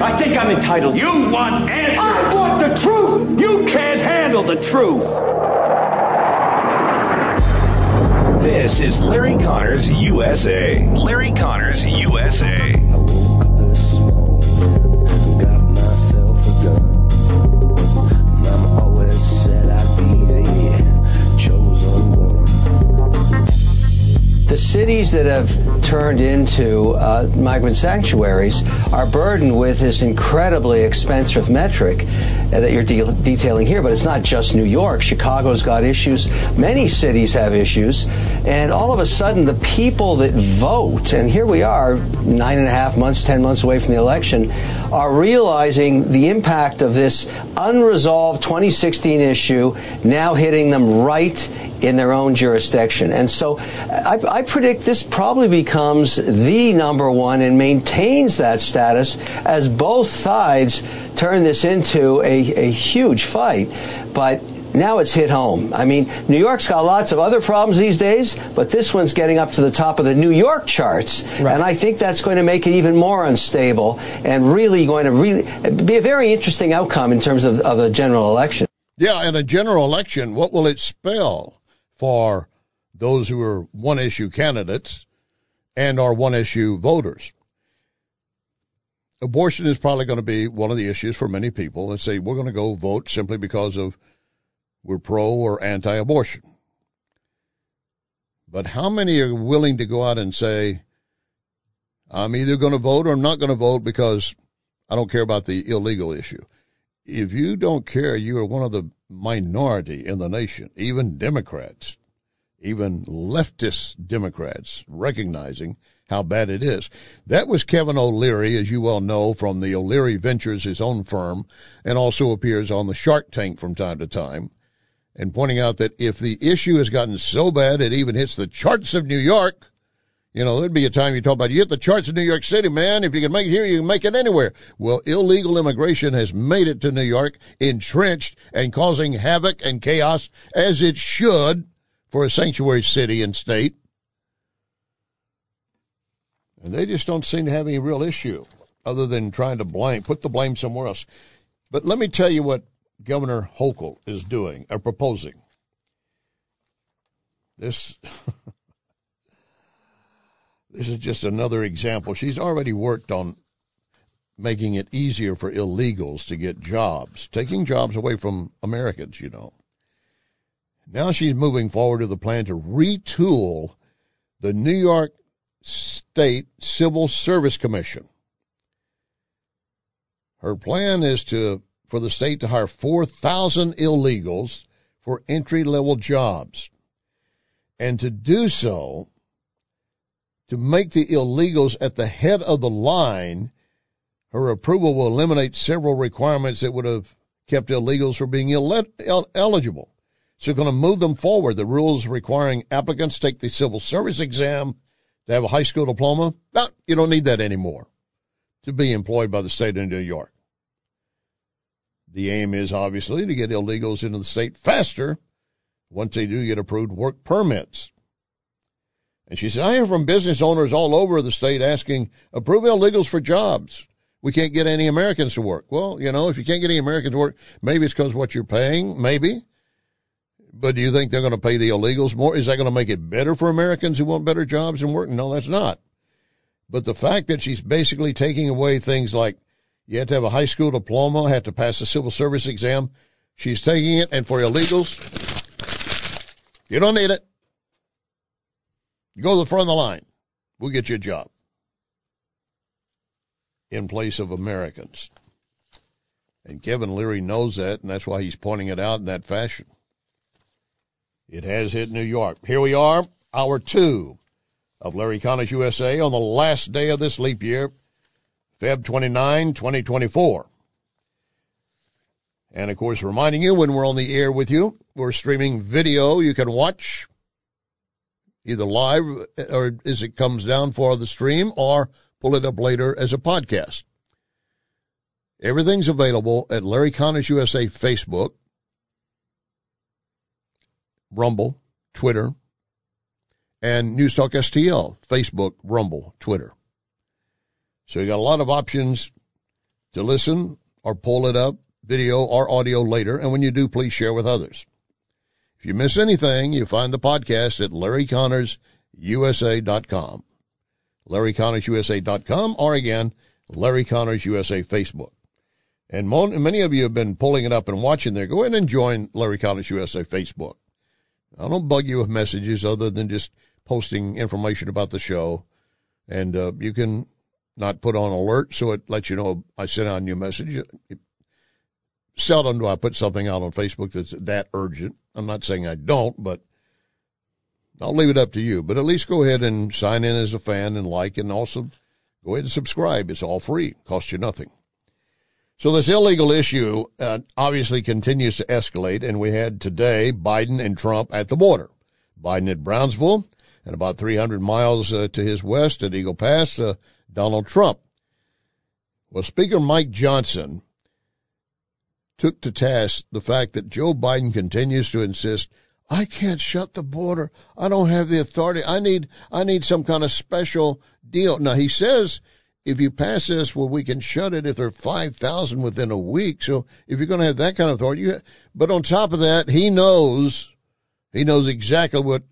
I think I'm entitled. You want answers. I want the truth. You can't handle the truth. This is Larry Conners USA. Larry Conners USA. The cities that have turned into uh, migrant sanctuaries are burdened with this incredibly expensive metric uh, that you're de- detailing here. But it's not just New York. Chicago's got issues. Many cities have issues. And all of a sudden, the people that vote, and here we are, nine and a half months, ten months away from the election, are realizing the impact of this unresolved 2016 issue now hitting them right in their own jurisdiction. And so I, I predict this probably becomes the number one and maintains that status as both sides turn this into a, a huge fight. But now it's hit home. I mean, New York's got lots of other problems these days, but this one's getting up to the top of the New York charts. Right. And I think that's going to make it even more unstable and really going to really be a very interesting outcome in terms of, of a general election. Yeah, and a general election, what will it spell? for those who are one issue candidates and are one issue voters. Abortion is probably going to be one of the issues for many people that say we're going to go vote simply because of we're pro or anti abortion. But how many are willing to go out and say, I'm either going to vote or I'm not going to vote because I don't care about the illegal issue? If you don't care, you are one of the minority in the nation, even Democrats, even leftist Democrats, recognizing how bad it is. That was Kevin O'Leary, as you well know, from the O'Leary Ventures, his own firm, and also appears on the Shark Tank from time to time, and pointing out that if the issue has gotten so bad it even hits the charts of New York, you know, there'd be a time you talk about you hit the charts of New York City, man. If you can make it here, you can make it anywhere. Well, illegal immigration has made it to New York, entrenched and causing havoc and chaos as it should for a sanctuary city and state. And they just don't seem to have any real issue other than trying to blame, put the blame somewhere else. But let me tell you what Governor Hochul is doing or proposing. This This is just another example. She's already worked on making it easier for illegals to get jobs, taking jobs away from Americans, you know. Now she's moving forward to the plan to retool the New York State Civil Service Commission. Her plan is to for the state to hire 4,000 illegals for entry level jobs. And to do so, to make the illegals at the head of the line, her approval will eliminate several requirements that would have kept illegals from being eligible. So you're going to move them forward. The rules requiring applicants take the civil service exam to have a high school diploma. No, you don't need that anymore to be employed by the state of New York. The aim is obviously to get illegals into the state faster once they do get approved work permits. And she said, I hear from business owners all over the state asking, approve illegals for jobs. We can't get any Americans to work. Well, you know, if you can't get any Americans to work, maybe it's because what you're paying, maybe. But do you think they're going to pay the illegals more? Is that going to make it better for Americans who want better jobs and work? No, that's not. But the fact that she's basically taking away things like you have to have a high school diploma, have to pass a civil service exam, she's taking it, and for illegals, you don't need it. Go to the front of the line. We'll get you a job in place of Americans. And Kevin Leary knows that, and that's why he's pointing it out in that fashion. It has hit New York. Here we are, hour two of Larry Conners USA on the last day of this leap year, Feb 29, 2024. And of course, reminding you when we're on the air with you, we're streaming video you can watch either live uh, or as it comes down for the stream or pull it up later as a podcast. Everything's available at Larry Conners USA Facebook, Rumble, Twitter, and Newstalk STL, Facebook, Rumble, Twitter. So you got a lot of options to listen or pull it up, video or audio later. And when you do, please share with others. If you miss anything, you find the podcast at LarryConnersUSA.com. LarryConnersUSA.com or again, Larry Conners USA Facebook. And many of you have been pulling it up and watching there. Go ahead and join Larry Conners USA Facebook. I don't bug you with messages other than just posting information about the show. And uh, you can not put on alert so it lets you know I sent out a new message. It, seldom do I put something out on Facebook that's that urgent. I'm not saying I don't, but I'll leave it up to you. But at least go ahead and sign in as a fan and like and also go ahead and subscribe. It's all free. Costs you nothing. So this illegal issue uh, obviously continues to escalate, and we had today Biden and Trump at the border. Biden at Brownsville, and about 300 miles uh, to his west at Eagle Pass, uh, Donald Trump. Well, Speaker Mike Johnson took to task the fact that Joe Biden continues to insist, I can't shut the border. I don't have the authority. I need, I need some kind of special deal. Now he says if you pass this, well, we can shut it if there are 5,000 within a week. So if you're going to have that kind of authority, you, but on top of that, he knows, he knows exactly what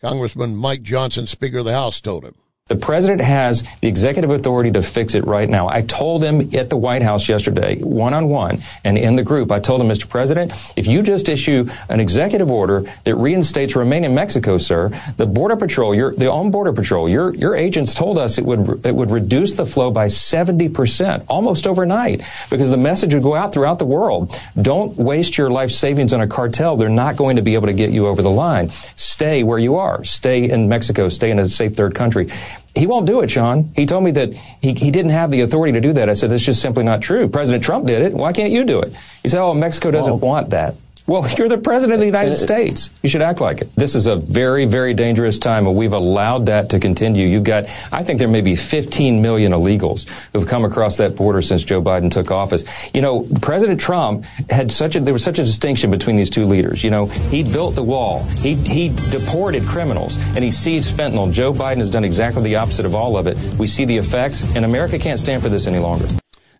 Congressman Mike Johnson, Speaker of the House, told him. The president has the executive authority to fix it right now. I told him at the White House yesterday, one on one, and in the group, I told him, Mr. President, if you just issue an executive order that reinstates remain in Mexico, sir, the border patrol, your the own border patrol, your your agents told us it would it would reduce the flow by 70%, almost overnight, because the message would go out throughout the world. Don't waste your life savings on a cartel. They're not going to be able to get you over the line. Stay where you are. Stay in Mexico. Stay in a safe third country. He won't do it, Sean. He told me that he, he didn't have the authority to do that. I said, that's just simply not true. President Trump did it. Why can't you do it? He said, oh, Mexico doesn't well, want that. Well, you're the president of the United States. You should act like it. This is a very, very dangerous time, and we've allowed that to continue. You've got, I think there may be 15 million illegals who've come across that border since Joe Biden took office. You know, President Trump had such a, there was such a distinction between these two leaders. You know, he built the wall. He, he deported criminals, and he seized fentanyl. Joe Biden has done exactly the opposite of all of it. We see the effects, and America can't stand for this any longer.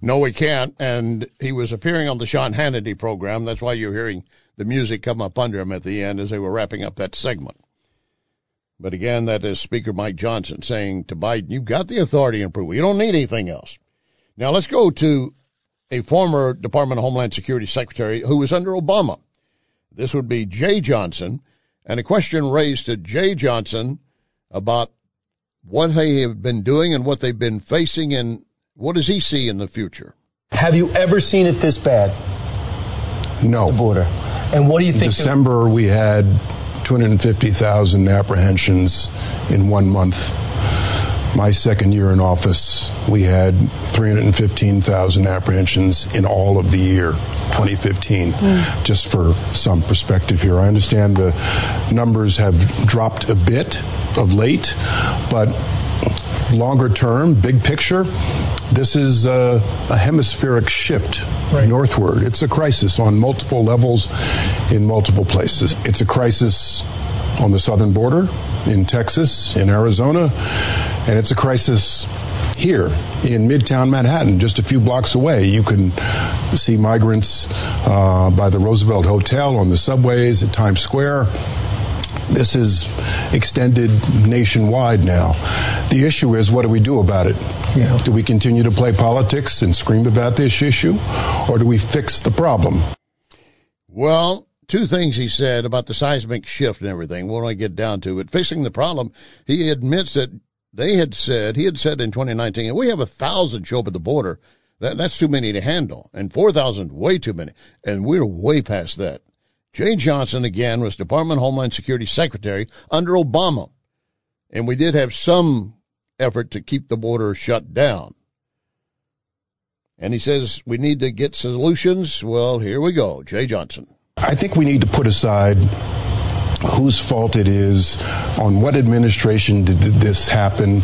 No, we can't. And he was appearing on the Sean Hannity program. That's why you're hearing the music come up under him at the end as they were wrapping up that segment. But again, that is Speaker Mike Johnson saying to Biden, you've got the authority to improve. You don't need anything else. Now let's go to a former Department of Homeland Security Secretary who was under Obama. This would be Jeh Johnson. And a question raised to Jeh Johnson about what they have been doing and what they've been facing and what does he see in the future? Have you ever seen it this bad? No. The border. And what do you in think? December, we had 250,000 apprehensions in one month. My second year in office, we had 315,000 apprehensions in all of the year 2015. Mm. Just for some perspective here, I understand the numbers have dropped a bit of late, but longer term, big picture, this is a, a hemispheric shift right. northward. It's a crisis on multiple levels in multiple places. It's a crisis on the southern border in Texas, in Arizona, and it's a crisis here in Midtown Manhattan, just a few blocks away. You can see migrants uh, by the Roosevelt Hotel on the subways at Times Square. This is extended nationwide now. The issue is, what do we do about it? Yeah. Do we continue to play politics and scream about this issue, or do we fix the problem? Well, two things he said about the seismic shift and everything. When I get down to it, fixing the problem, he admits that they had said he had said in 2019, we have a thousand show up at the border. That, that's too many to handle, and 4,000 way too many, and we're way past that. Jeh Johnson, again, was Department of Homeland Security Secretary under Obama. And we did have some effort to keep the border shut down. And he says we need to get solutions. Well, here we go. Jeh Johnson. I think we need to put aside whose fault it is, on what administration did this happen.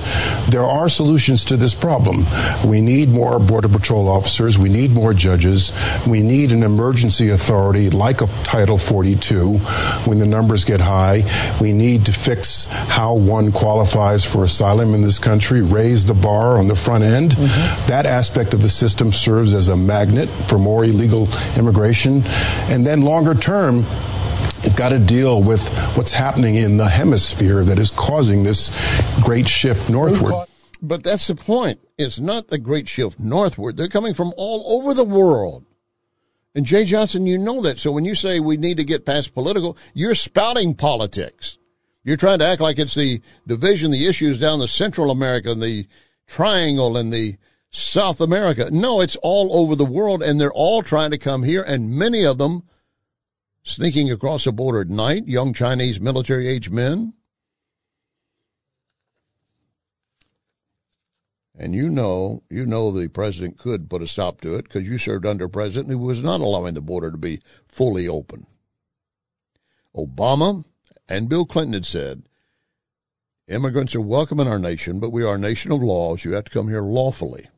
There are solutions to this problem. We need more Border Patrol officers. We need more judges. We need an emergency authority like a Title 42 when the numbers get high. We need to fix how one qualifies for asylum in this country, raise the bar on the front end. Mm-hmm. That aspect of the system serves as a magnet for more illegal immigration. And then longer term, You've got to deal with what's happening in the hemisphere that is causing this great shift northward. But that's the point. It's not the great shift northward. They're coming from all over the world. And Jeh Johnson, you know that. So when you say we need to get past political, you're spouting politics. You're trying to act like it's the division, the issues down the Central America and the Triangle and the South America. No, it's all over the world and they're all trying to come here and many of them sneaking across the border at night, young Chinese military age men. And you know, you know the president could put a stop to it because you served under a president who was not allowing the border to be fully open. Obama and Bill Clinton had said, immigrants are welcome in our nation, but we are a nation of laws. You have to come here lawfully.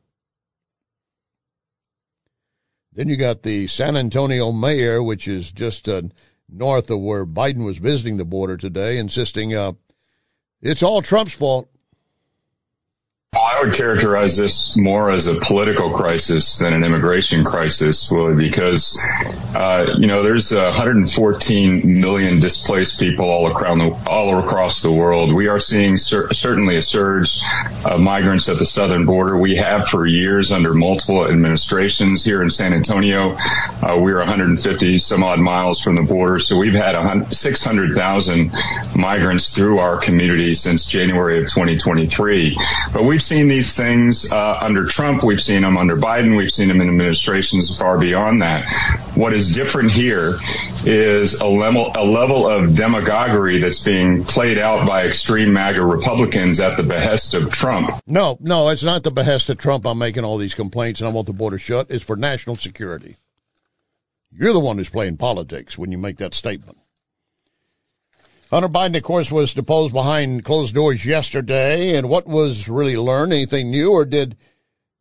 Then you got the San Antonio mayor, which is just uh, north of where Biden was visiting the border today, insisting uh, it's all Trump's fault. I would characterize this more as a political crisis than an immigration crisis, Willie, because, uh, you know, there's 114 million displaced people all across the, all across the world. We are seeing cer- certainly a surge of migrants at the southern border. We have for years under multiple administrations here in San Antonio. Uh, we're 150 some odd miles from the border, so we've had 600,000 migrants through our community since January of 2023. But we've seen these things uh, under Trump. We've seen them under Biden. We've seen them in administrations far beyond that. What is different here is a level, a level of demagoguery that's being played out by extreme MAGA Republicans at the behest of Trump. No, no, it's not the behest of Trump. I'm making all these complaints and I want the border shut. It's for national security. You're the one who's playing politics when you make that statement. Hunter Biden, of course, was deposed behind closed doors yesterday. And what was really learned? Anything new, or did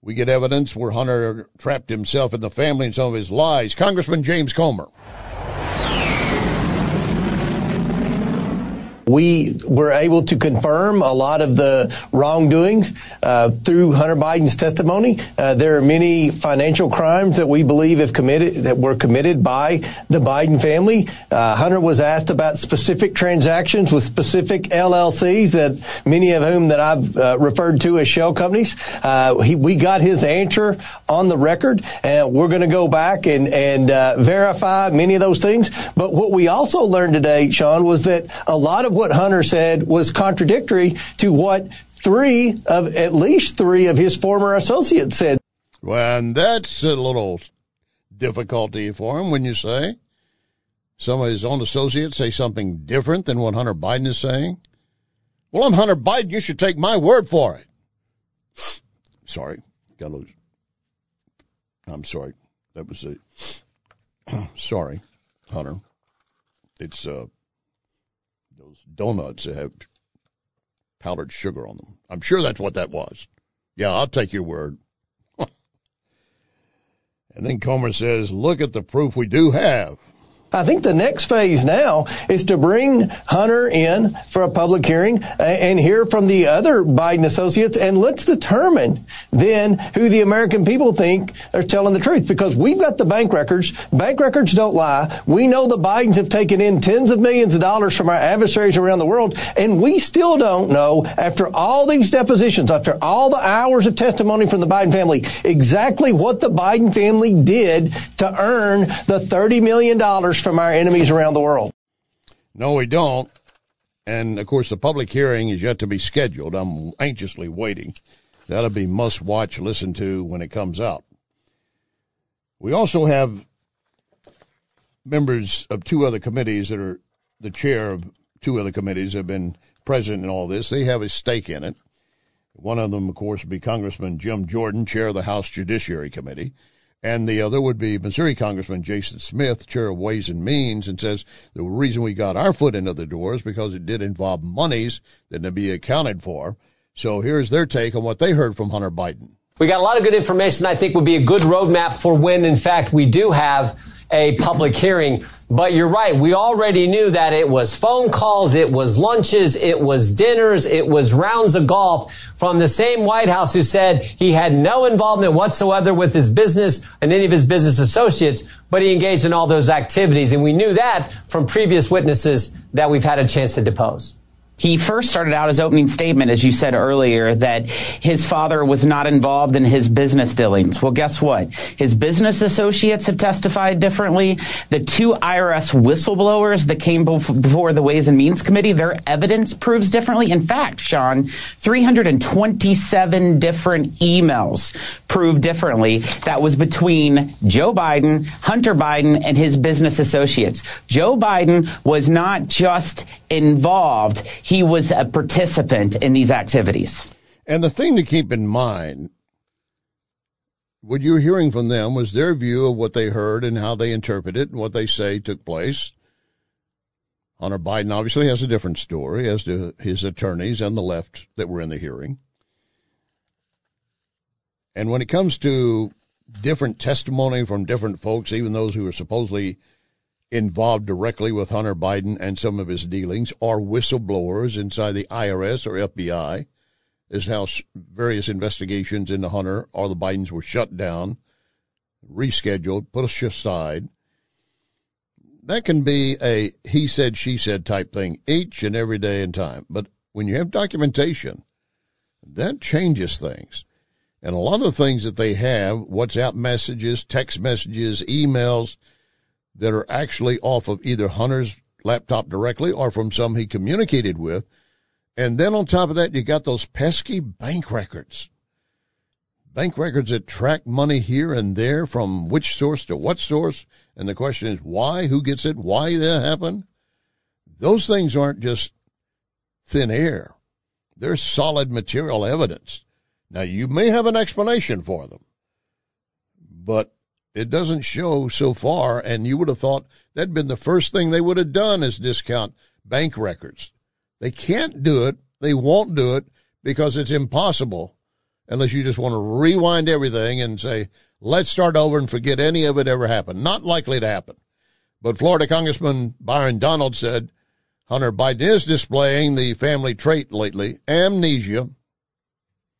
we get evidence where Hunter trapped himself in the family and some of his lies? Congressman James Comer. We were able to confirm a lot of the wrongdoings uh, through Hunter Biden's testimony. Uh, there are many financial crimes that we believe have committed that were committed by the Biden family. Uh, Hunter was asked about specific transactions with specific LLCs that many of whom that I've uh, referred to as shell companies. Uh, he, we got his answer on the record, and we're going to go back and and uh, verify many of those things. But what we also learned today, Sean, was that a lot of what Hunter said was contradictory to what three of at least three of his former associates said. Well, and that's a little difficulty for him when you say some of his own associates say something different than what Hunter Biden is saying. Well, I'm Hunter Biden. You should take my word for it. Sorry, got lose. I'm sorry. That was a sorry, Hunter. It's uh donuts that have powdered sugar on them. I'm sure that's what that was. Yeah, I'll take your word. and then Comer says, look at the proof we do have. I think the next phase now is to bring Hunter in for a public hearing uh, and hear from the other Biden associates and let's determine then who the American people think are telling the truth because we've got the bank records. Bank records don't lie. We know the Bidens have taken in tens of millions of dollars from our adversaries around the world and we still don't know after all these depositions, after all the hours of testimony from the Biden family, exactly what the Biden family did to earn the $30 million from our enemies around the world. No, we don't. And of course, the public hearing is yet to be scheduled. I'm anxiously waiting. That'll be must watch, listen to when it comes out. We also have members of two other committees that are the chair of two other committees have been present in all this. They have a stake in it. One of them, of course, would be Congressman Jim Jordan, chair of the House Judiciary Committee. And the other would be Missouri Congressman Jason Smith, chair of Ways and Means, and says the reason we got our foot into the door is because it did involve monies that to be accounted for. So here's their take on what they heard from Hunter Biden. We got a lot of good information I think would be a good roadmap for when, in fact, we do have a public hearing. But you're right. We already knew that it was phone calls, it was lunches, it was dinners, it was rounds of golf from the same White House who said he had no involvement whatsoever with his business and any of his business associates, but he engaged in all those activities. And we knew that from previous witnesses that we've had a chance to depose. He first started out his opening statement, as you said earlier, that his father was not involved in his business dealings. Well, guess what? His business associates have testified differently. The two IRS whistleblowers that came before the Ways and Means Committee, their evidence proves differently. In fact, Sean, 327 different emails prove differently. That was between Joe Biden, Hunter Biden, and his business associates. Joe Biden was not just involved he was a participant in these activities. And the thing to keep in mind, what you were hearing from them was their view of what they heard and how they interpret it and what they say took place. Hunter Biden obviously has a different story as to his attorneys and the left that were in the hearing. And when it comes to different testimony from different folks, even those who are supposedly involved directly with Hunter Biden and some of his dealings are whistleblowers inside the IRS or FBI, is how various investigations into Hunter or the Bidens were shut down, rescheduled, put aside. That can be a he said, she said type thing each and every day and time. But when you have documentation, that changes things. And a lot of things that they have, WhatsApp messages, text messages, emails, that are actually off of either Hunter's laptop directly or from some he communicated with. And then on top of that, you got those pesky bank records. Bank records that track money here and there from which source to what source. And the question is why, who gets it, why that happened. Those things aren't just thin air. They're solid material evidence. Now you may have an explanation for them, but it doesn't show so far, and you would have thought that'd been the first thing they would have done is discount bank records. They can't do it. They won't do it because it's impossible unless you just want to rewind everything and say, let's start over and forget any of it ever happened. Not likely to happen. But Florida Congressman Byron Donald said Hunter Biden is displaying the family trait lately, amnesia,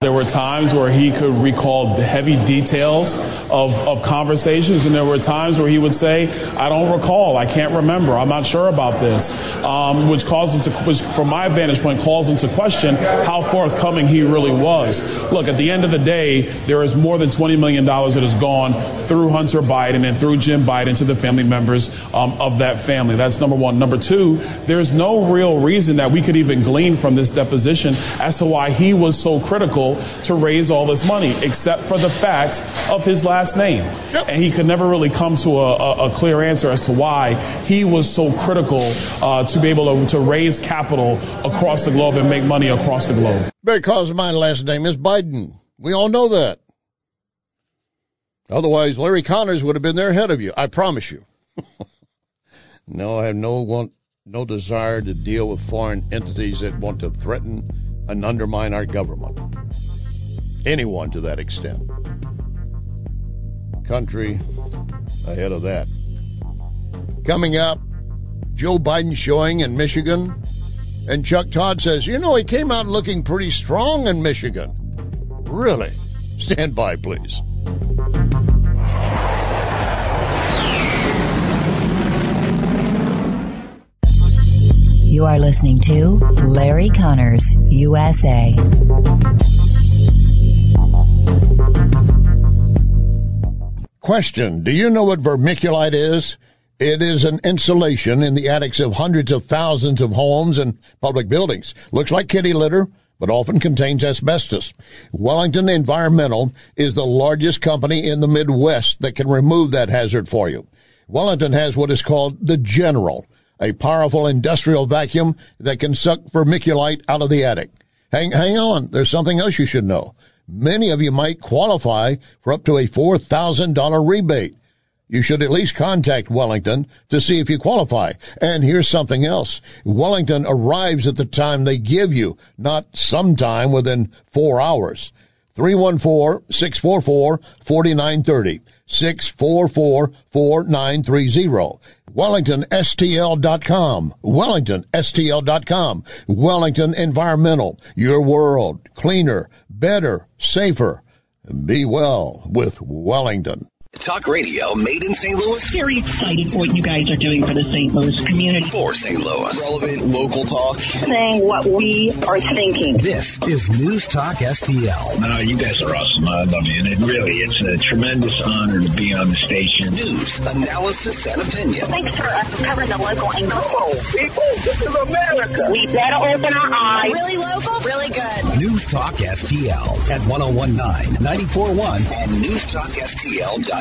there were times where he could recall the heavy details of, of conversations, and there were times where he would say, I don't recall, I can't remember, I'm not sure about this, um, which causes which from my vantage point calls into question how forthcoming he really was. Look, at the end of the day, there is more than $20 million that has gone through Hunter Biden and through Jim Biden to the family members um, of that family. That's number one. Number two, there's no real reason that we could even glean from this deposition as to why he was so critical to raise all this money, except for the fact of his last name. Yep. And he could never really come to a, a, a, clear answer as to why he was so critical uh, to be able to, to raise capital across the globe and make money across the globe. Because my last name is Biden. We all know that. Otherwise, Larry Conners would have been there ahead of you. I promise you. no, I have no want, no desire to deal with foreign entities that want to threaten and undermine our government anyone to that extent. Country ahead of that. Coming up, Joe Biden showing in Michigan. And Chuck Todd says, you know, he came out looking pretty strong in Michigan. Really? Stand by, please. You are listening to Larry Conners, USA. Question Do you know what vermiculite is? It is an insulation in the attics of hundreds of thousands of homes and public buildings. Looks like kitty litter, but often contains asbestos. Wellington Environmental is the largest company in the Midwest that can remove that hazard for you. Wellington has what is called the General, a powerful industrial vacuum that can suck vermiculite out of the attic. Hang, hang on. There's something else you should know. many of you might qualify for up to a $4,000 rebate. You should at least contact Wellington to see if you qualify. And here's something else. Wellington arrives at the time they give you, not sometime within four hours. 314-644-4930. 644-4930. WellingtonSTL.com. WellingtonSTL.com. Wellington Environmental. Your world. Cleaner. Better. Safer. Be well with Wellington. Talk radio made in St. Louis. Very excited for what you guys are doing for the St. Louis community. For St. Louis. Relevant local talk. Saying what we are thinking. This is News Talk STL. No, you guys are awesome. I love you. And it really, it's a tremendous honor to be on the station. News, analysis, and opinion. Thanks for us covering the local angle. Oh, people, this is America. We better open our eyes. Really local, really good. News Talk STL at 1019, 941, and newstalkstl.com.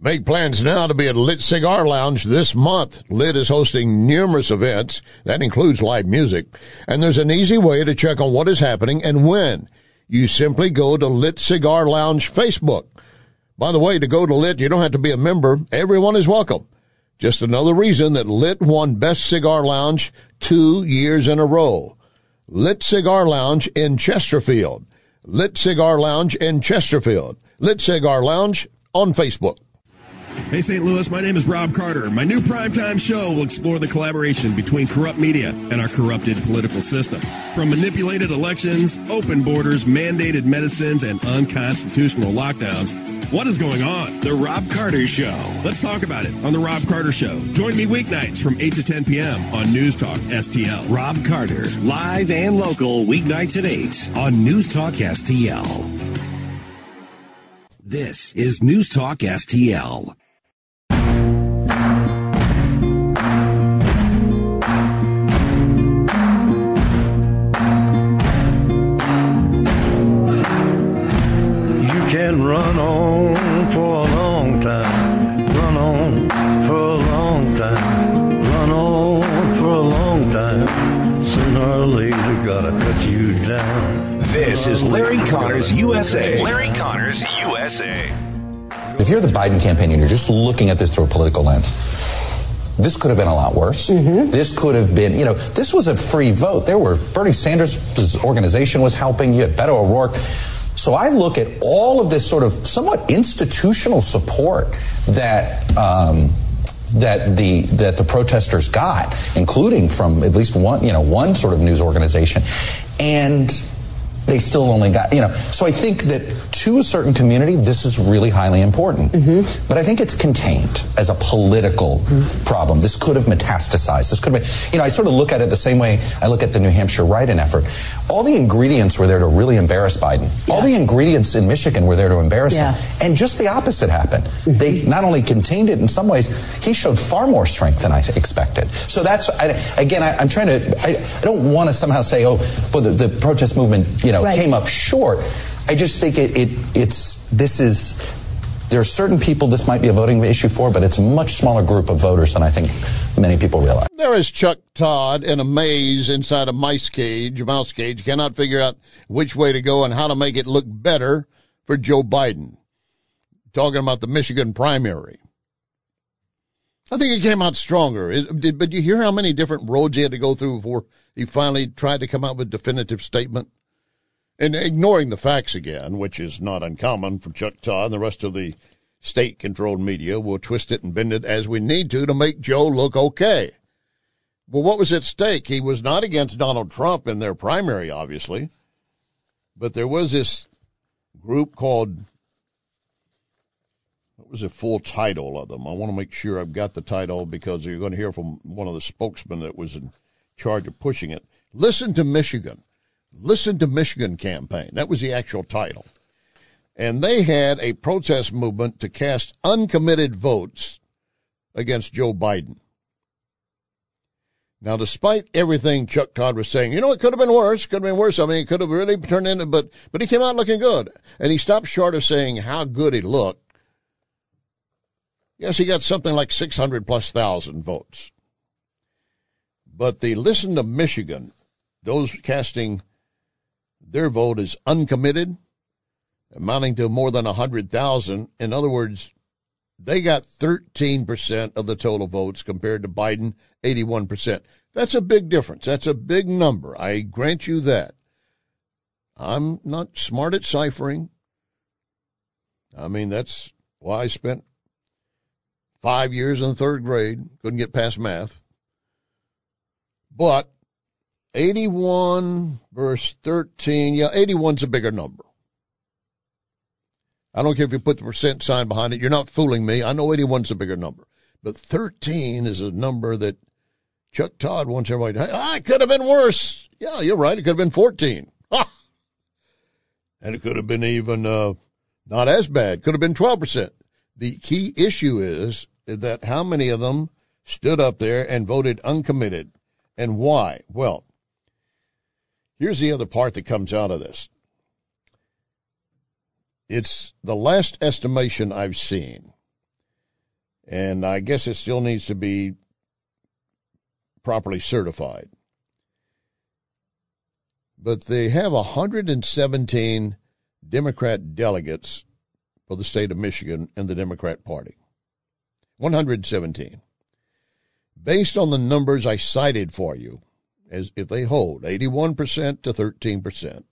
Make plans now to be at Lit Cigar Lounge this month. Lit is hosting numerous events. That includes live music. And there's an easy way to check on what is happening and when. You simply go to Lit Cigar Lounge Facebook. By the way, to go to Lit, you don't have to be a member. Everyone is welcome. Just another reason that Lit won Best Cigar Lounge two years in a row. Lit Cigar Lounge in Chesterfield. Lit Cigar Lounge in Chesterfield. Lit Cigar Lounge on Facebook. Hey, St. Louis, my name is Rob Carter. My new primetime show will explore the collaboration between corrupt media and our corrupted political system. From manipulated elections, open borders, mandated medicines, and unconstitutional lockdowns, what is going on? The Rob Carter Show. Let's talk about it on The Rob Carter Show. Join me weeknights from 8 to 10 p.m. on News Talk STL. Rob Carter, live and local, weeknights at 8 on News Talk STL. This is News Talk STL. You can run on or later, gotta cut you down. This is Larry Conners USA. Larry Conners USA. If you're the Biden campaign and you're just looking at this through a political lens, this could have been a lot worse. This could have been, you know, this was a free vote. There were Bernie Sanders' organization was helping. You had Beto O'Rourke. So I look at all of this sort of somewhat institutional support that um, that the that the protesters got, including from at least one, you know, one sort of news organization, and they still only got, you know. So I think that to a certain community, this is really highly important. Mm-hmm. But I think it's contained as a political mm-hmm. problem. This could have metastasized. This could have, you know, I sort of look at it the same way I look at the New Hampshire write-in effort. All the ingredients were there to really embarrass Biden. All the ingredients in Michigan were there to embarrass Yeah. him. And just the opposite happened. Mm-hmm. They not only contained it in some ways, he showed far more strength than I expected. So that's I, again, I, I'm trying to. I, I don't want to somehow say, oh, well, the, the protest movement, you know, Right. came up short. I just think it, it it's this is. There are certain people this might be a voting issue for, but it's a much smaller group of voters than I think many people realize. There is Chuck Todd in a maze inside a mice cage, a mouse cage, cannot figure out which way to go and how to make it look better for Joe Biden. Talking about the Michigan primary. I think he came out stronger. It- did- But you hear how many different roads he had to go through before he finally tried to come out with a definitive statement? And ignoring the facts again, which is not uncommon for Chuck Todd and the rest of the state controlled media, We'll twist it and bend it as we need to to make Joe look okay. Well, what was at stake? He was not against Donald Trump in their primary, obviously, but there was this group called, what was the full title of them? I want to make sure I've got the title because you're going to hear from one of the spokesmen that was in charge of pushing it. Listen to Michigan. Listen to Michigan campaign. That was the actual title. And they had a protest movement to cast uncommitted votes against Joe Biden. Now, despite everything Chuck Todd was saying, you know, it could have been worse. Could have been worse. I mean, it could have really turned into, but, but he came out looking good. And he stopped short of saying how good he looked. Yes, he got something like 600 plus thousand votes. But the listen to Michigan, those casting their vote is uncommitted, amounting to more than 100,000. In other words, they got 13% of the total votes compared to Biden, 81%. That's a big difference. That's a big number. I grant you that. I'm not smart at ciphering. I mean, that's why I spent five years in third grade, couldn't get past math. But 81 verse 13, yeah, 81's a bigger number. I don't care if you put the percent sign behind it. You're not fooling me. I know 81's a bigger number. But 13 is a number that Chuck Todd wants everybody to, ah, it could have been worse. Yeah, you're right. It could have been 14. Ha! And it could have been even, uh, not as bad. Could have been 12%. The key issue is that how many of them stood up there and voted uncommitted and why? Well, here's the other part that comes out of this. It's the last estimation I've seen, and I guess it still needs to be properly certified. But they have 117 Democrat delegates for the state of Michigan in the Democrat Party. 117. Based on the numbers I cited for you, as if they hold 81% to 13%,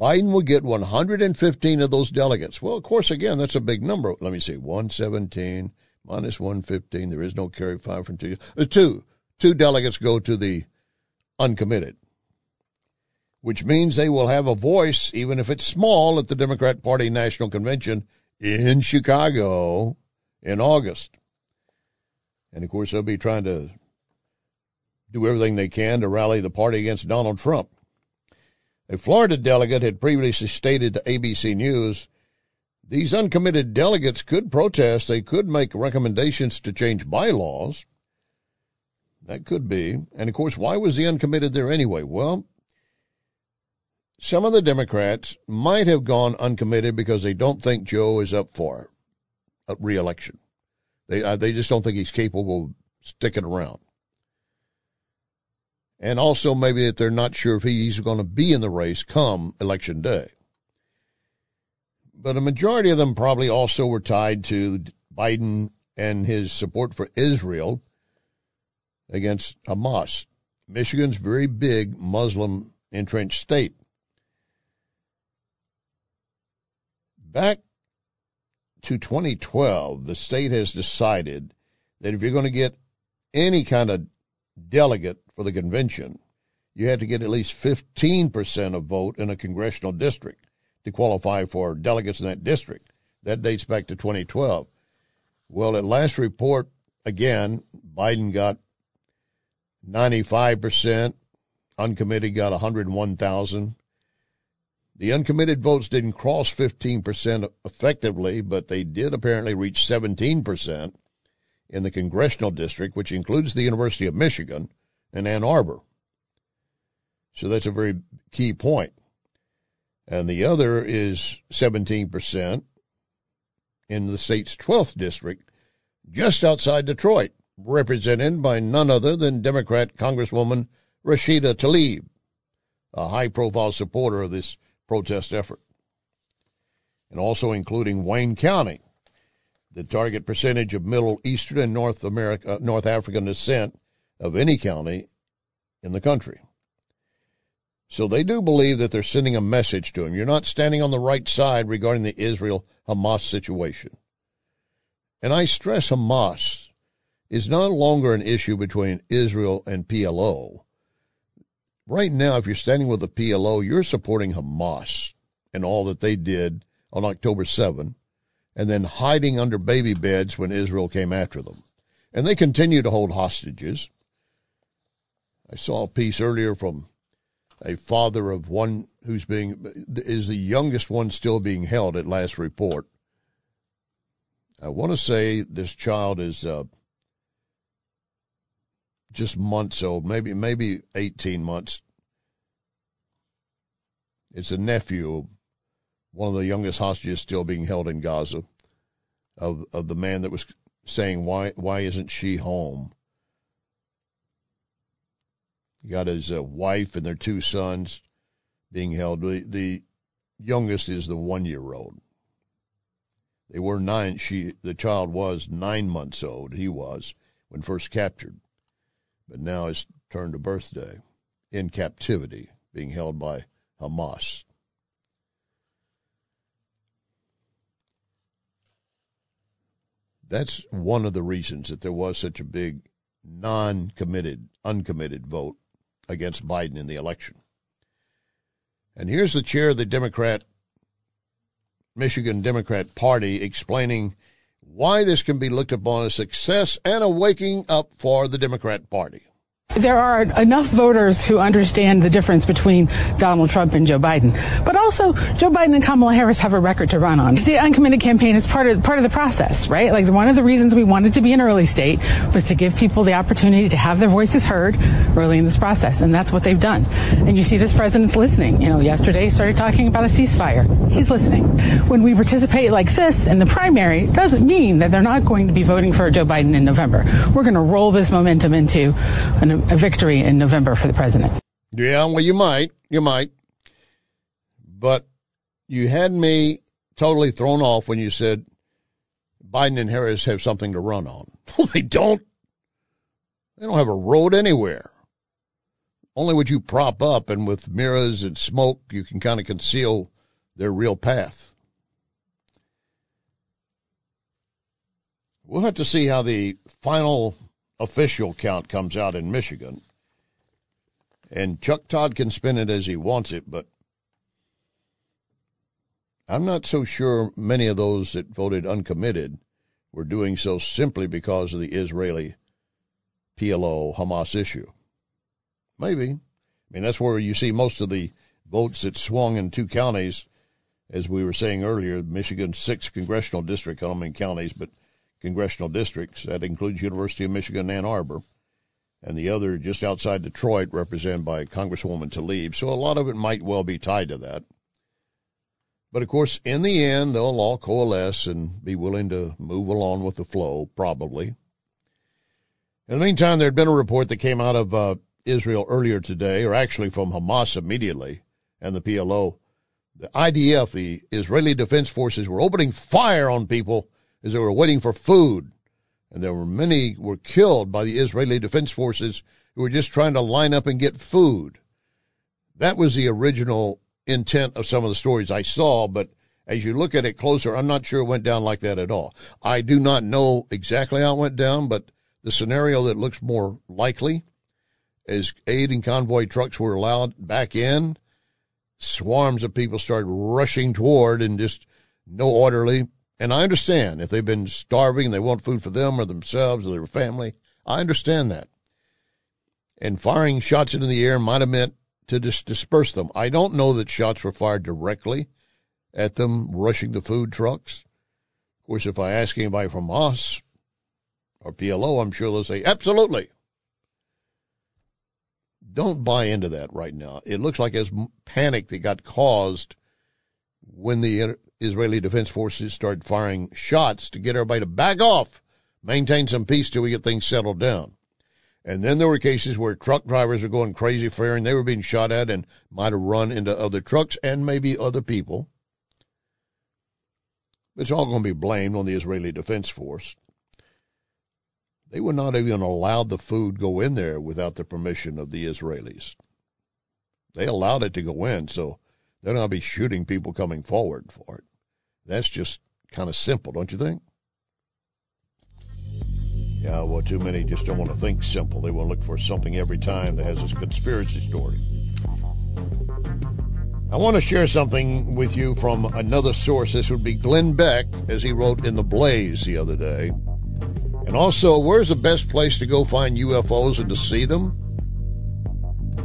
Biden will get 115 of those delegates. Well, of course, again, that's a big number. Let me see, 117 minus 115. There is no carry five from two. Uh, two. Two delegates go to the uncommitted, which means they will have a voice, even if it's small, at the Democrat Party National Convention in Chicago in August. And of course, they'll be trying to do everything they can to rally the party against Donald Trump. A Florida delegate had previously stated to ABC News these uncommitted delegates could protest. They could make recommendations to change bylaws. That could be. And of course, why was the uncommitted there anyway? Well, some of the Democrats might have gone uncommitted because they don't think Joe is up for re-election. They uh, they just don't think he's capable of sticking around and also maybe that they're not sure if he's going to be in the race come election day. But a majority of them probably also were tied to Biden and his support for Israel against Hamas. Michigan's very big Muslim entrenched state. Back to 2012, the state has decided that if you're going to get any kind of delegate for the convention, you had to get at least 15% of vote in a congressional district to qualify for delegates in that district. That dates back to 2012. Well, at last report, again, Biden got 95%, uncommitted got 101,000. The uncommitted votes didn't cross 15% effectively, but they did apparently reach 17% in the congressional district, which includes the University of Michigan and Ann Arbor. So that's a very key point. And the other is 17% in the state's 12th district, just outside Detroit, represented by none other than Democrat Congresswoman Rashida Tlaib, a high profile supporter of this protest effort. And also including Wayne County, the target percentage of Middle Eastern and North America, uh, North African descent of any county in the country. So they do believe that they're sending a message to him. You're not standing on the right side regarding the Israel Hamas situation. And I stress Hamas is no longer an issue between Israel and PLO. Right now, if you're standing with the PLO, you're supporting Hamas and all that they did on October 7 and then hiding under baby beds when Israel came after them. And they continue to hold hostages. I saw a piece earlier from a father of one who's being is the youngest one still being held at last report. I want to say this child is uh, just months old, maybe maybe 18 months. It's a nephew one of the youngest hostages still being held in Gaza, of of the man that was saying why why isn't she home? He got his uh, wife and their two sons being held. The, the youngest is the one year old. They were nine. She, the child was nine months old. He was when first captured, but now it's turned to birthday in captivity, being held by Hamas. That's one of the reasons that there was such a big non-committed, uncommitted vote against Biden in the election. And here's the chair of the Democrat, Michigan Democrat Party explaining why this can be looked upon as success and a waking up for the Democrat Party. There are enough voters who understand the difference between Donald Trump and Joe Biden. But also, Joe Biden and Kamala Harris have a record to run on. The uncommitted campaign is part of part of the process, right? Like one of the reasons we wanted to be an early state was to give people the opportunity to have their voices heard early in this process, and that's what they've done. And you see this president's listening. You know, yesterday he started talking about a ceasefire. He's listening. When we participate like this in the primary, it doesn't mean that they're not going to be voting for Joe Biden in November. We're going to roll this momentum into an a victory in November for the president. Yeah, well, you might, you might, but you had me totally thrown off when you said Biden and Harris have something to run on. Well, they don't. They don't have a road anywhere. Only what you prop up, and with mirrors and smoke, you can kind of conceal their real path. We'll have to see how the final official count comes out in Michigan. And Chuck Todd can spin it as he wants it, but I'm not so sure many of those that voted uncommitted were doing so simply because of the Israeli PLO Hamas issue. Maybe. I mean, that's where you see most of the votes that swung in two counties, as we were saying earlier, Michigan's six congressional district, I don't mean counties, but congressional districts. That includes University of Michigan Ann Arbor, and the other just outside Detroit, represented by Congresswoman Tlaib. So a lot of it might well be tied to that. But of course, in the end, they'll all coalesce and be willing to move along with the flow, probably. In the meantime, there had been a report that came out of uh, Israel earlier today, or actually from Hamas immediately, and the PLO. The IDF, the Israeli Defense Forces, were opening fire on people as they were waiting for food. And there were many were killed by the Israeli Defense Forces who were just trying to line up and get food. That was the original intent of some of the stories I saw, but as you look at it closer, I'm not sure it went down like that at all. I do not know exactly how it went down, but the scenario that looks more likely is aid and convoy trucks were allowed back in. Swarms of people started rushing toward and just no orderly and I understand if they've been starving and they want food for them or themselves or their family. I understand that. And firing shots into the air might have meant to disperse them. I don't know that shots were fired directly at them rushing the food trucks. Of course, if I ask anybody from Hamas or PLO, I'm sure they'll say, absolutely. Don't buy into that right now. It looks like as panic that got caused when the Israeli Defense Forces started firing shots to get everybody to back off, maintain some peace till we get things settled down. And then there were cases where truck drivers were going crazy firing. They were being shot at and might have run into other trucks and maybe other people. It's all going to be blamed on the Israeli Defense Force. They would not even allow the food go in there without the permission of the Israelis. They allowed it to go in, so they're not be shooting people coming forward for it. That's just kind of simple, don't you think? Yeah, well, too many just don't want to think simple. They want to look for something every time that has a conspiracy story. I want to share something with you from another source. This would be Glenn Beck, as he wrote in The Blaze the other day. And also, where's the best place to go find UFOs and to see them?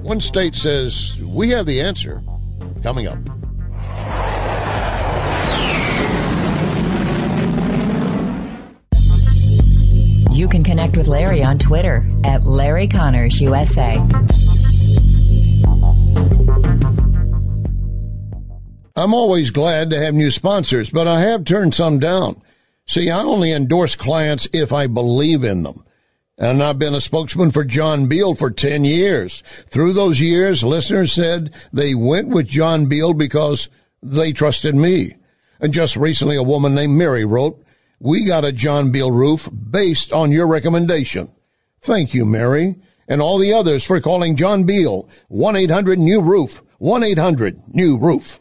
One state says, we have the answer coming up. You can connect with Larry on Twitter at Larry Conners USA. I'm always glad to have new sponsors, but I have turned some down. See, I only endorse clients if I believe in them. And I've been a spokesman for John Beal for 10 years. Through those years, listeners said they went with John Beal because they trusted me. And just recently a woman named Mary wrote, we got a John Beal roof based on your recommendation. Thank you, Mary, and all the others for calling John Beal. 1-800-NEW-ROOF. 1-800-NEW-ROOF.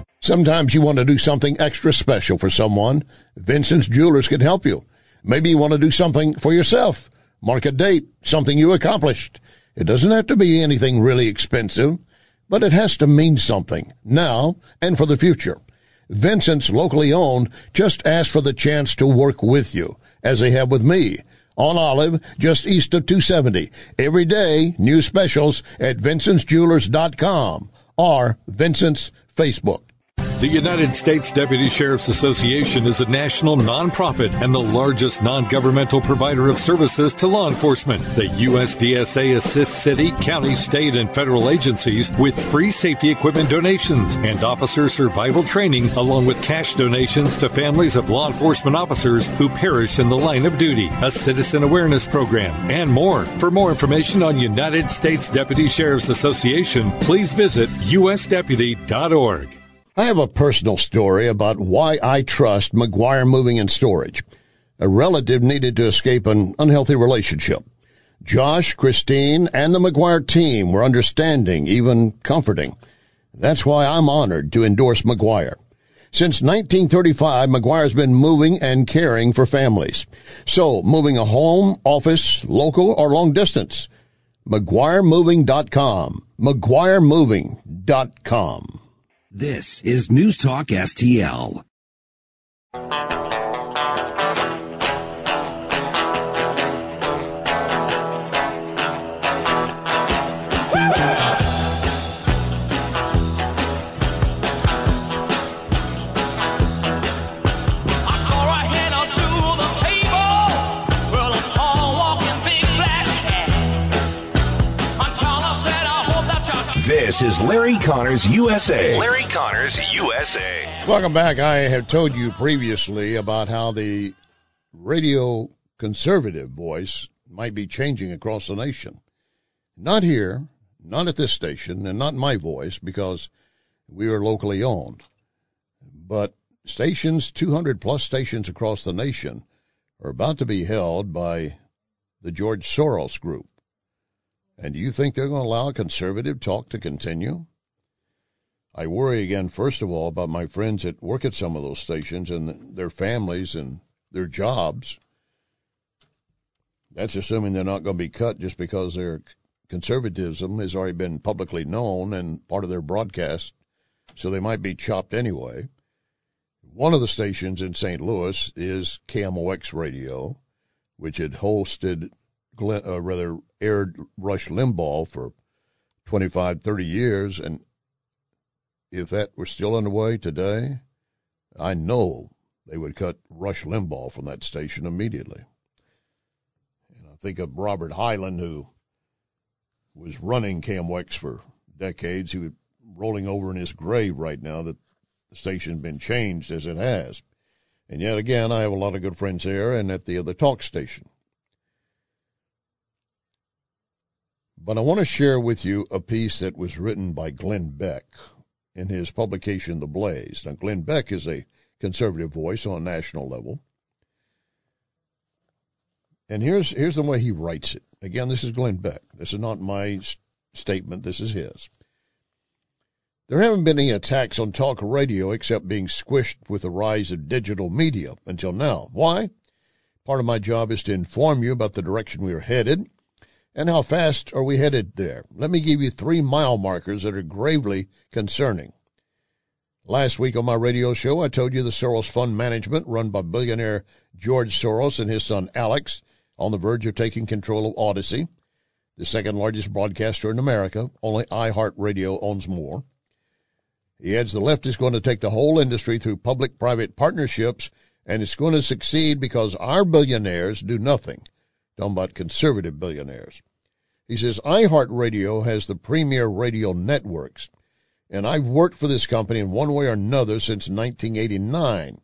Sometimes you want to do something extra special for someone. Vincent's Jewelers can help you. Maybe you want to do something for yourself. Mark a date, something you accomplished. It doesn't have to be anything really expensive, but it has to mean something now and for the future. Vincent's locally owned just ask for the chance to work with you, as they have with me. On Olive, just east of 270. Every day, new specials at vincentsjewelers.com or Vincent's Facebook. The United States Deputy Sheriff's Association is a national nonprofit and the largest non-governmental provider of services to law enforcement. The USDSA assists city, county, state, and federal agencies with free safety equipment donations and officer survival training, along with cash donations to families of law enforcement officers who perish in the line of duty, a citizen awareness program, and more. For more information on United States Deputy Sheriff's Association, please visit usdeputy.org. I have a personal story about why I trust McGuire Moving and Storage. A relative needed to escape an unhealthy relationship. Josh, Christine, and the McGuire team were understanding, even comforting. That's why I'm honored to endorse McGuire. Since 1935, McGuire's been moving and caring for families. So, moving a home, office, local, or long distance. McGuireMoving.com. McGuireMoving.com. This is News Talk STL. This is Larry Conners USA. Larry Conners USA. Welcome back. I have told you previously about how the radio conservative voice might be changing across the nation. Not here, not at this station, and not my voice because we are locally owned. But stations, 200 plus stations across the nation, are about to be held by the George Soros Group. And do you think they're going to allow conservative talk to continue? I worry again, first of all, about my friends that work at some of those stations and their families and their jobs. That's assuming they're not going to be cut just because their conservatism has already been publicly known and part of their broadcast, so they might be chopped anyway. One of the stations in St. Louis is KMOX Radio, which had hosted Glenn, uh, rather aired Rush Limbaugh for 25, 30 years, and if that were still underway today, I know they would cut Rush Limbaugh from that station immediately. And I think of Robert Hyland, who was running KMOX for decades. He was rolling over in his grave right now that the station's been changed as it has. And yet again, I have a lot of good friends there and at the other talk station. But I want to share with you a piece that was written by Glenn Beck in his publication, The Blaze. Now, Glenn Beck is a conservative voice on a national level. And here's, here's the way he writes it. Again, this is Glenn Beck. This is not my statement. This is his. There haven't been any attacks on talk radio except being squished with the rise of digital media until now. Why? Part of my job is to inform you about the direction we are headed and how fast are we headed there? Let me give you three mile markers that are gravely concerning. Last week on my radio show, I told you the Soros Fund Management, run by billionaire George Soros and his son Alex, on the verge of taking control of Audacy, the second largest broadcaster in America. Only iHeartRadio owns more. He adds the left is going to take the whole industry through public private partnerships and it's going to succeed because our billionaires do nothing. Talking about conservative billionaires. He says iHeartRadio has the premier radio networks, and I've worked for this company in one way or another since 1989.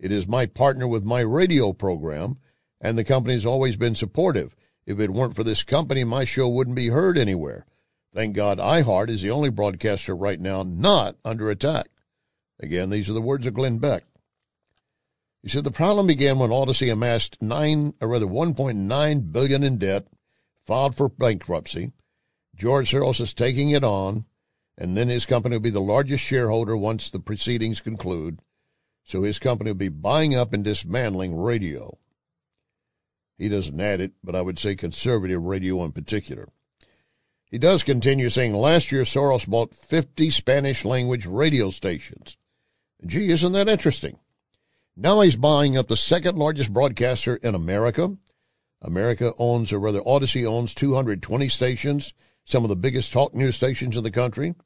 It is my partner with my radio program, and the company's always been supportive. If it weren't for this company, my show wouldn't be heard anywhere. Thank God iHeart is the only broadcaster right now not under attack. Again, these are the words of Glenn Beck. He said the problem began when Audacy amassed nine, or rather 1.9 billion in debt, filed for bankruptcy. George Soros is taking it on, and then his company will be the largest shareholder once the proceedings conclude. So his company will be buying up and dismantling radio. He doesn't add it, but I would say conservative radio in particular. He does continue saying last year Soros bought 50 Spanish language radio stations. Gee, isn't that interesting? Now he's buying up the second largest broadcaster in America. America owns, or rather Audacy owns 220 stations, some of the biggest talk news stations in the country.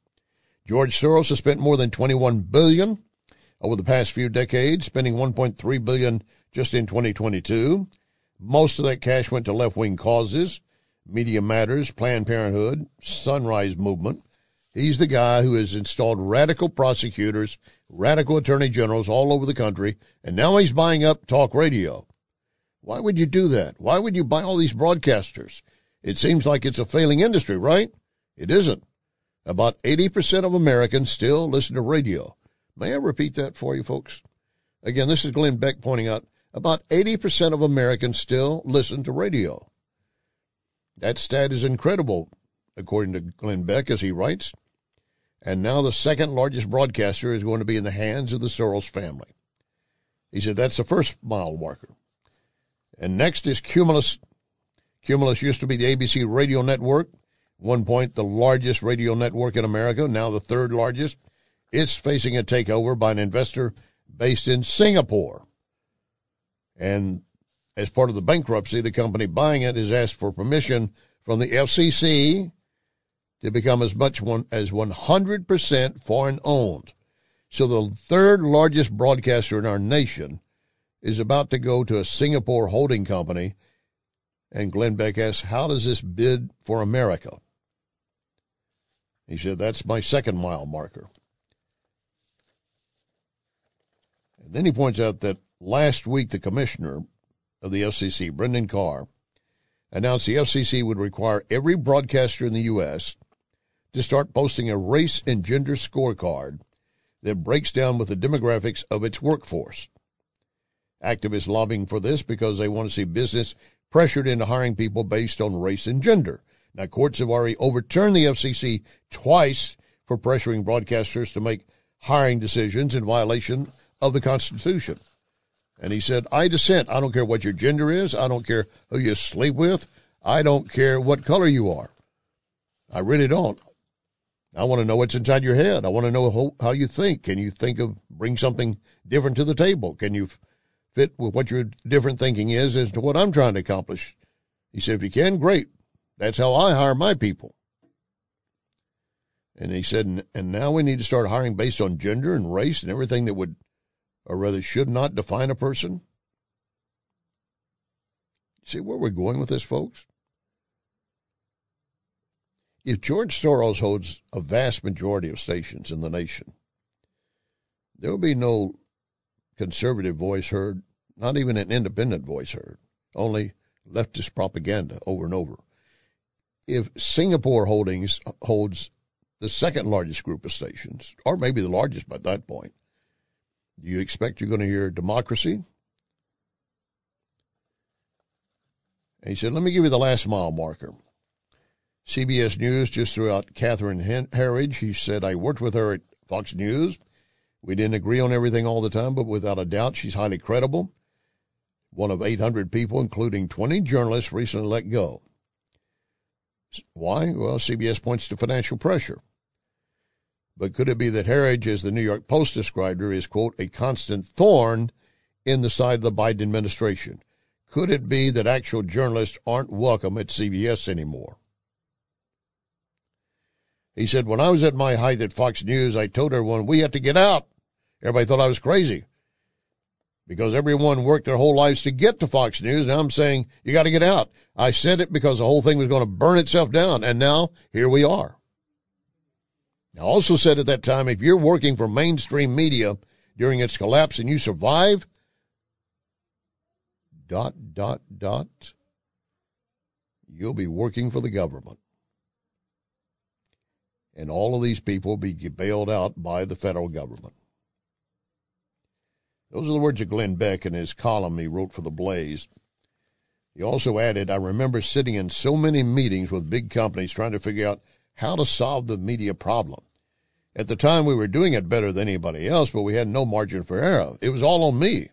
George Soros has spent more than 21 billion over the past few decades, spending 1.3 billion just in 2022. Most of that cash went to left-wing causes, Media Matters, Planned Parenthood, Sunrise Movement. He's the guy who has installed radical prosecutors, radical attorney generals all over the country, and now he's buying up talk radio. Why would you do that? Why would you buy all these broadcasters? It seems like it's a failing industry, right? It isn't. About 80% of Americans still listen to radio. May I repeat that for you folks? Again, this is Glenn Beck pointing out about 80% of Americans still listen to radio. That stat is incredible, according to Glenn Beck, as he writes. And now the second largest broadcaster is going to be in the hands of the Soros family. He said that's the first mile marker. And next is Cumulus. Cumulus used to be the ABC radio network. One point, the largest radio network in America, now the third largest. It's facing a takeover by an investor based in Singapore. And as part of the bankruptcy, the company buying it has asked for permission from the FCC to become as much one, as 100% foreign owned. So the third largest broadcaster in our nation is about to go to a Singapore holding company. And Glenn Beck asks, how does this bid for America? He said, that's my second mile marker. And then he points out that last week the commissioner of the FCC, Brendan Carr, announced the FCC would require every broadcaster in the U.S. to start posting a race and gender scorecard that breaks down with the demographics of its workforce. Activists lobbying for this because they want to see business pressured into hiring people based on race and gender. Now, courts have already overturned the FCC twice for pressuring broadcasters to make hiring decisions in violation of the Constitution. And he said, I dissent. I don't care what your gender is. I don't care who you sleep with. I don't care what color you are. I really don't. I want to know what's inside your head. I want to know how, you think. Can you think of bring something different to the table? Can you fit with what your different thinking is as to what I'm trying to accomplish? He said, if you can, great. That's how I hire my people. And he said, and now we need to start hiring based on gender and race and everything that would or rather should not define a person? See where we're going with this, folks? If George Soros holds a vast majority of stations in the nation, there will be no conservative voice heard, not even an independent voice heard, only leftist propaganda over and over. If Singapore Holdings holds the second largest group of stations, or maybe the largest by that point, do you expect you're going to hear democracy? And he said, let me give you the last mile marker. CBS News just threw out Catherine Herridge. He said, I worked with her at Fox News. We didn't agree on everything all the time, but without a doubt, she's highly credible. One of 800 people, including 20 journalists, recently let go. Why? Well, CBS points to financial pressure. But could it be that Herridge, as the New York Post described her, is, quote, a constant thorn in the side of the Biden administration? Could it be that actual journalists aren't welcome at CBS anymore? He said, when I was at my height at Fox News, I told everyone we had to get out. Everybody thought I was crazy because everyone worked their whole lives to get to Fox News. Now I'm saying you got to get out. I said it because the whole thing was going to burn itself down. And now here we are. I also said at that time, if you're working for mainstream media during its collapse and you survive, dot, dot, dot, you'll be working for the government. And all of these people will be bailed out by the federal government. Those are the words of Glenn Beck in his column he wrote for The Blaze. He also added, I remember sitting in so many meetings with big companies trying to figure out how to solve the media problem. At the time, we were doing it better than anybody else, but we had no margin for error. It was all on me.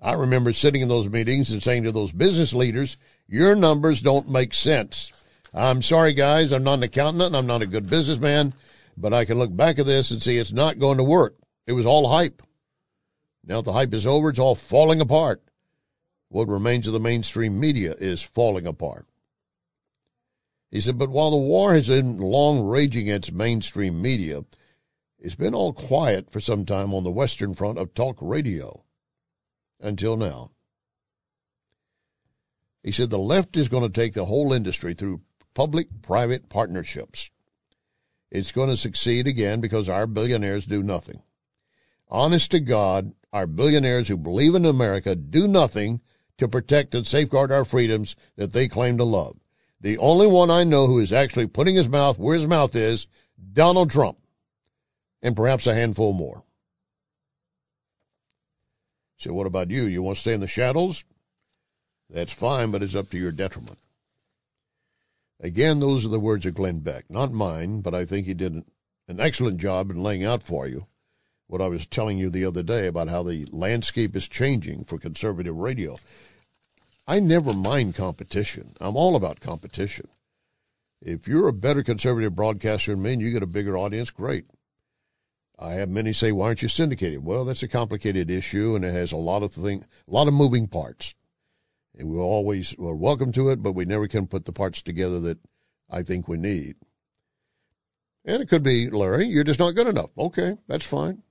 I remember sitting in those meetings and saying to those business leaders, your numbers don't make sense. I'm sorry, guys. I'm not an accountant. I'm not a good businessman, but I can look back at this and see it's not going to work. It was all hype. Now the hype is over, it's all falling apart. What remains of the mainstream media is falling apart. He said, but while the war has been long raging against mainstream media, it's been all quiet for some time on the Western front of talk radio. Until now. He said the left is going to take the whole industry through public private partnerships. It's going to succeed again because our billionaires do nothing. Honest to God, our billionaires who believe in America do nothing to protect and safeguard our freedoms that they claim to love. The only one I know who is actually putting his mouth where his mouth is, Donald Trump, and perhaps a handful more. So what about you? You want to stay in the shadows? That's fine, but it's up to your detriment. Again, those are the words of Glenn Beck, not mine, but I think he did an excellent job in laying out for you what I was telling you the other day about how the landscape is changing for conservative radio. I never mind competition. I'm all about competition. If you're a better conservative broadcaster than me and you get a bigger audience, great. I have many say, why aren't you syndicated? Well, that's a complicated issue and it has a lot of thing, a lot of moving parts. And we're always, we're welcome to it, but we never can put the parts together that I think we need. And it could be, Larry, you're just not good enough. Okay, that's fine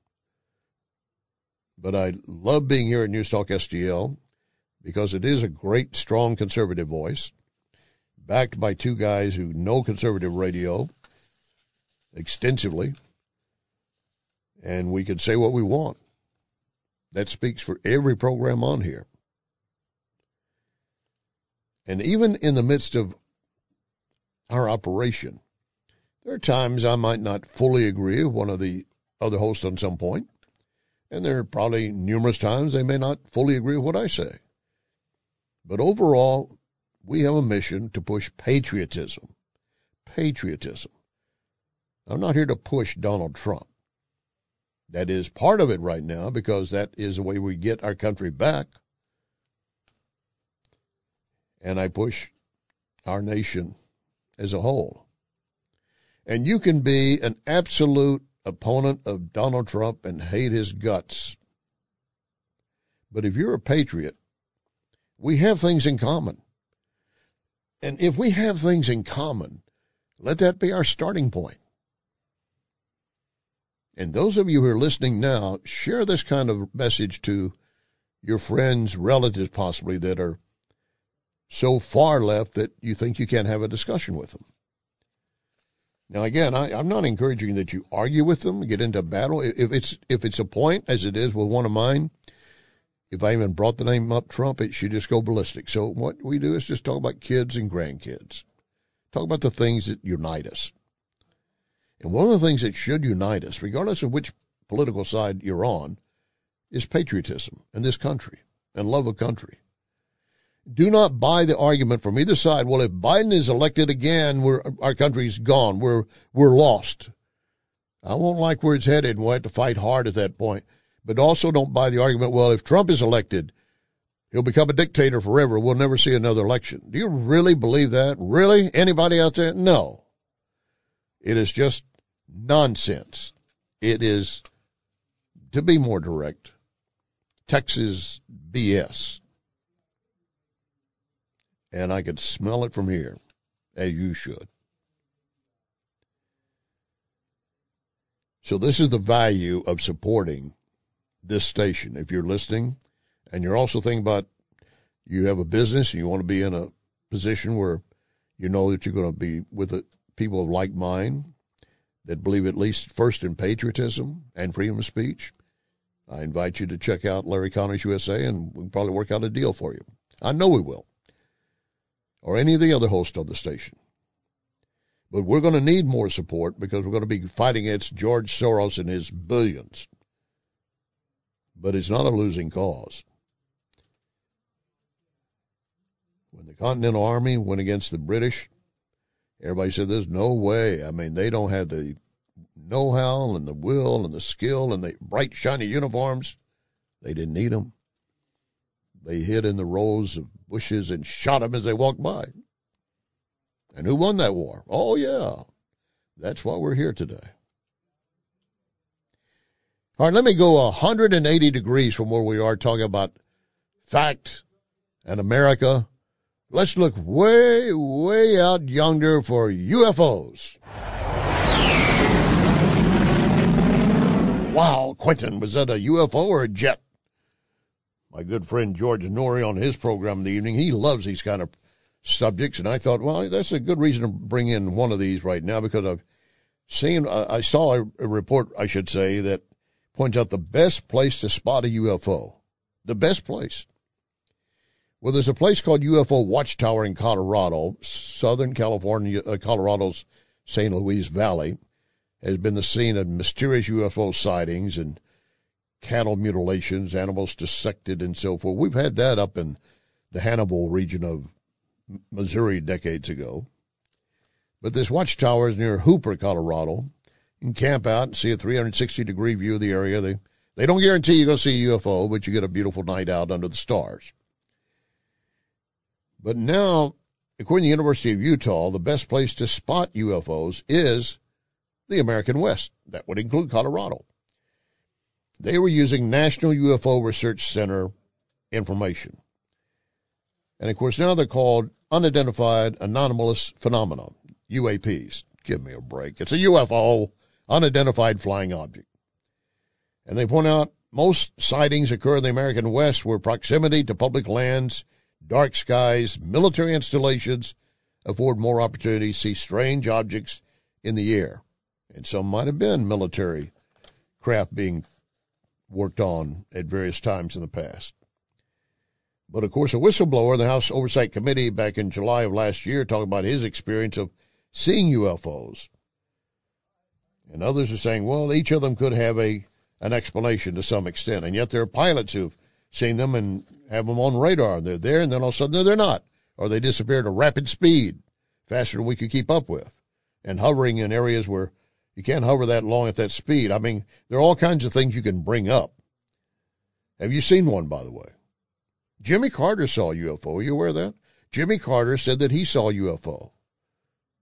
but I love being here at Newstalk STL because it is a great, strong conservative voice, backed by two guys who know conservative radio extensively, and we can say what we want. That speaks for every program on here. And even in the midst of our operation, there are times I might not fully agree with one of the other hosts on some point. And there are probably numerous times they may not fully agree with what I say. But overall, we have a mission to push patriotism. Patriotism. I'm not here to push Donald Trump. That is part of it right now because that is the way we get our country back. And I push our nation as a whole. And you can be an absolute opponent of Donald Trump and hate his guts. But if you're a patriot, we have things in common. And if we have things in common, let that be our starting point. And those of you who are listening now, share this kind of message to your friends, relatives possibly that are so far left that you think you can't have a discussion with them. Now, again, I, am not encouraging that you argue with them, get into battle. If it's if it's a point, as it is with one of mine, if I even brought the name up Trump, it should just go ballistic. So what we do is just talk about kids and grandkids, talk about the things that unite us. And one of the things that should unite us, regardless of which political side you're on, is patriotism and this country and love of country do not buy the argument from either side. Well, if Biden is elected again, we're, our country's gone. We're, we're lost. I won't like where it's headed and we'll have to fight hard at that point. But also don't buy the argument, well, if Trump is elected, he'll become a dictator forever. We'll never see another election. Do you really believe that? Really? Anybody out there? No. It is just nonsense. It is, to be more direct, Texas BS and I could smell it from here, as you should. So this is the value of supporting this station. If you're listening and you're also thinking about you have a business and you want to be in a position where you know that you're going to be with people of like mind that believe at least first in patriotism and freedom of speech, I invite you to check out Larry Conners USA and we'll probably work out a deal for you. I know we will. Or any of the other hosts on the station. But we're going to need more support because we're going to be fighting against George Soros and his billions. But it's not a losing cause. When the Continental Army went against the British, everybody said there's no way. I mean, they don't have the know-how and the will and the skill and the bright, shiny uniforms. They didn't need them. They hid in the rows of bushes and shot them as they walked by. And who won that war? Oh, yeah. That's why we're here today. All right, let me go 180 degrees from where we are talking about fact and America. Let's look way, way out yonder for UFOs. Wow, Quentin, was that a UFO or a jet? My good friend George Noory on his program in the evening, he loves these kind of subjects, and I thought, well, that's a good reason to bring in one of these right now because I've seen, I saw a, a report, I should say, that points out the best place to spot a UFO. The best place. Well, there's a place called UFO Watchtower in Colorado, Southern California, uh, Colorado's San Luis Valley has been the scene of mysterious UFO sightings and cattle mutilations, animals dissected, and so forth. We've had that up in the Hannibal region of Missouri decades ago. But this watchtower is near Hooper, Colorado. You can camp out and see a 360 degree view of the area. They they don't guarantee you're going to see a UFO, but you get a beautiful night out under the stars. But now, according to the University of Utah, the best place to spot UFOs is the American West. That would include Colorado. They were using National UFO Research Center information. And of course, now they're called Unidentified Anomalous Phenomena, UAPs. Give me a break. It's a UFO, unidentified flying object. And they point out most sightings occur in the American West where proximity to public lands, dark skies, military installations afford more opportunity to see strange objects in the air and some might have been military craft being worked on at various times in the past. But of course, a whistleblower in the House Oversight Committee back in July of last year talked about his experience of seeing UFOs. And others are saying, well, each of them could have a an explanation to some extent. And yet there are pilots who've seen them and have them on radar. They're there, and then all of a sudden they're not. Or they disappear at a rapid speed, faster than we could keep up with, and hovering in areas where you can't hover that long at that speed. I mean, there are all kinds of things you can bring up. Have you seen one, by the way? Jimmy Carter saw a UFO. Are you aware of that? Jimmy Carter said that he saw a UFO.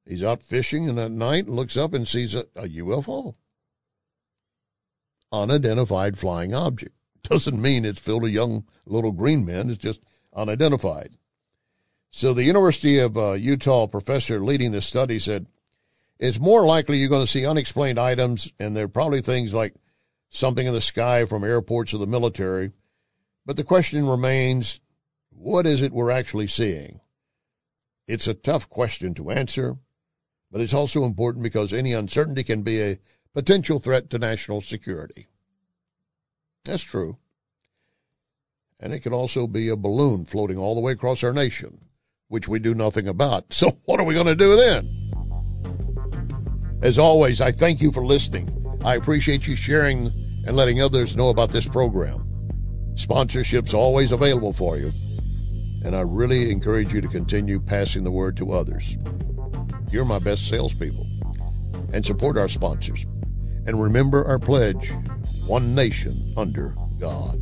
He's out fishing and at night looks up and sees a, a UFO. Unidentified flying object. Doesn't mean it's filled with young little green men. It's just unidentified. So the University of uh, Utah professor leading this study said it's more likely you're going to see unexplained items, and they're probably things like something in the sky from airports or the military. But the question remains, what is it we're actually seeing? It's a tough question to answer, but it's also important because any uncertainty can be a potential threat to national security. That's true. And it could also be a balloon floating all the way across our nation, which we do nothing about. So what are we going to do then? As always, I thank you for listening. I appreciate you sharing and letting others know about this program. Sponsorship's always available for you, and I really encourage you to continue passing the word to others. You're my best salespeople. And support our sponsors. And remember our pledge one nation under God.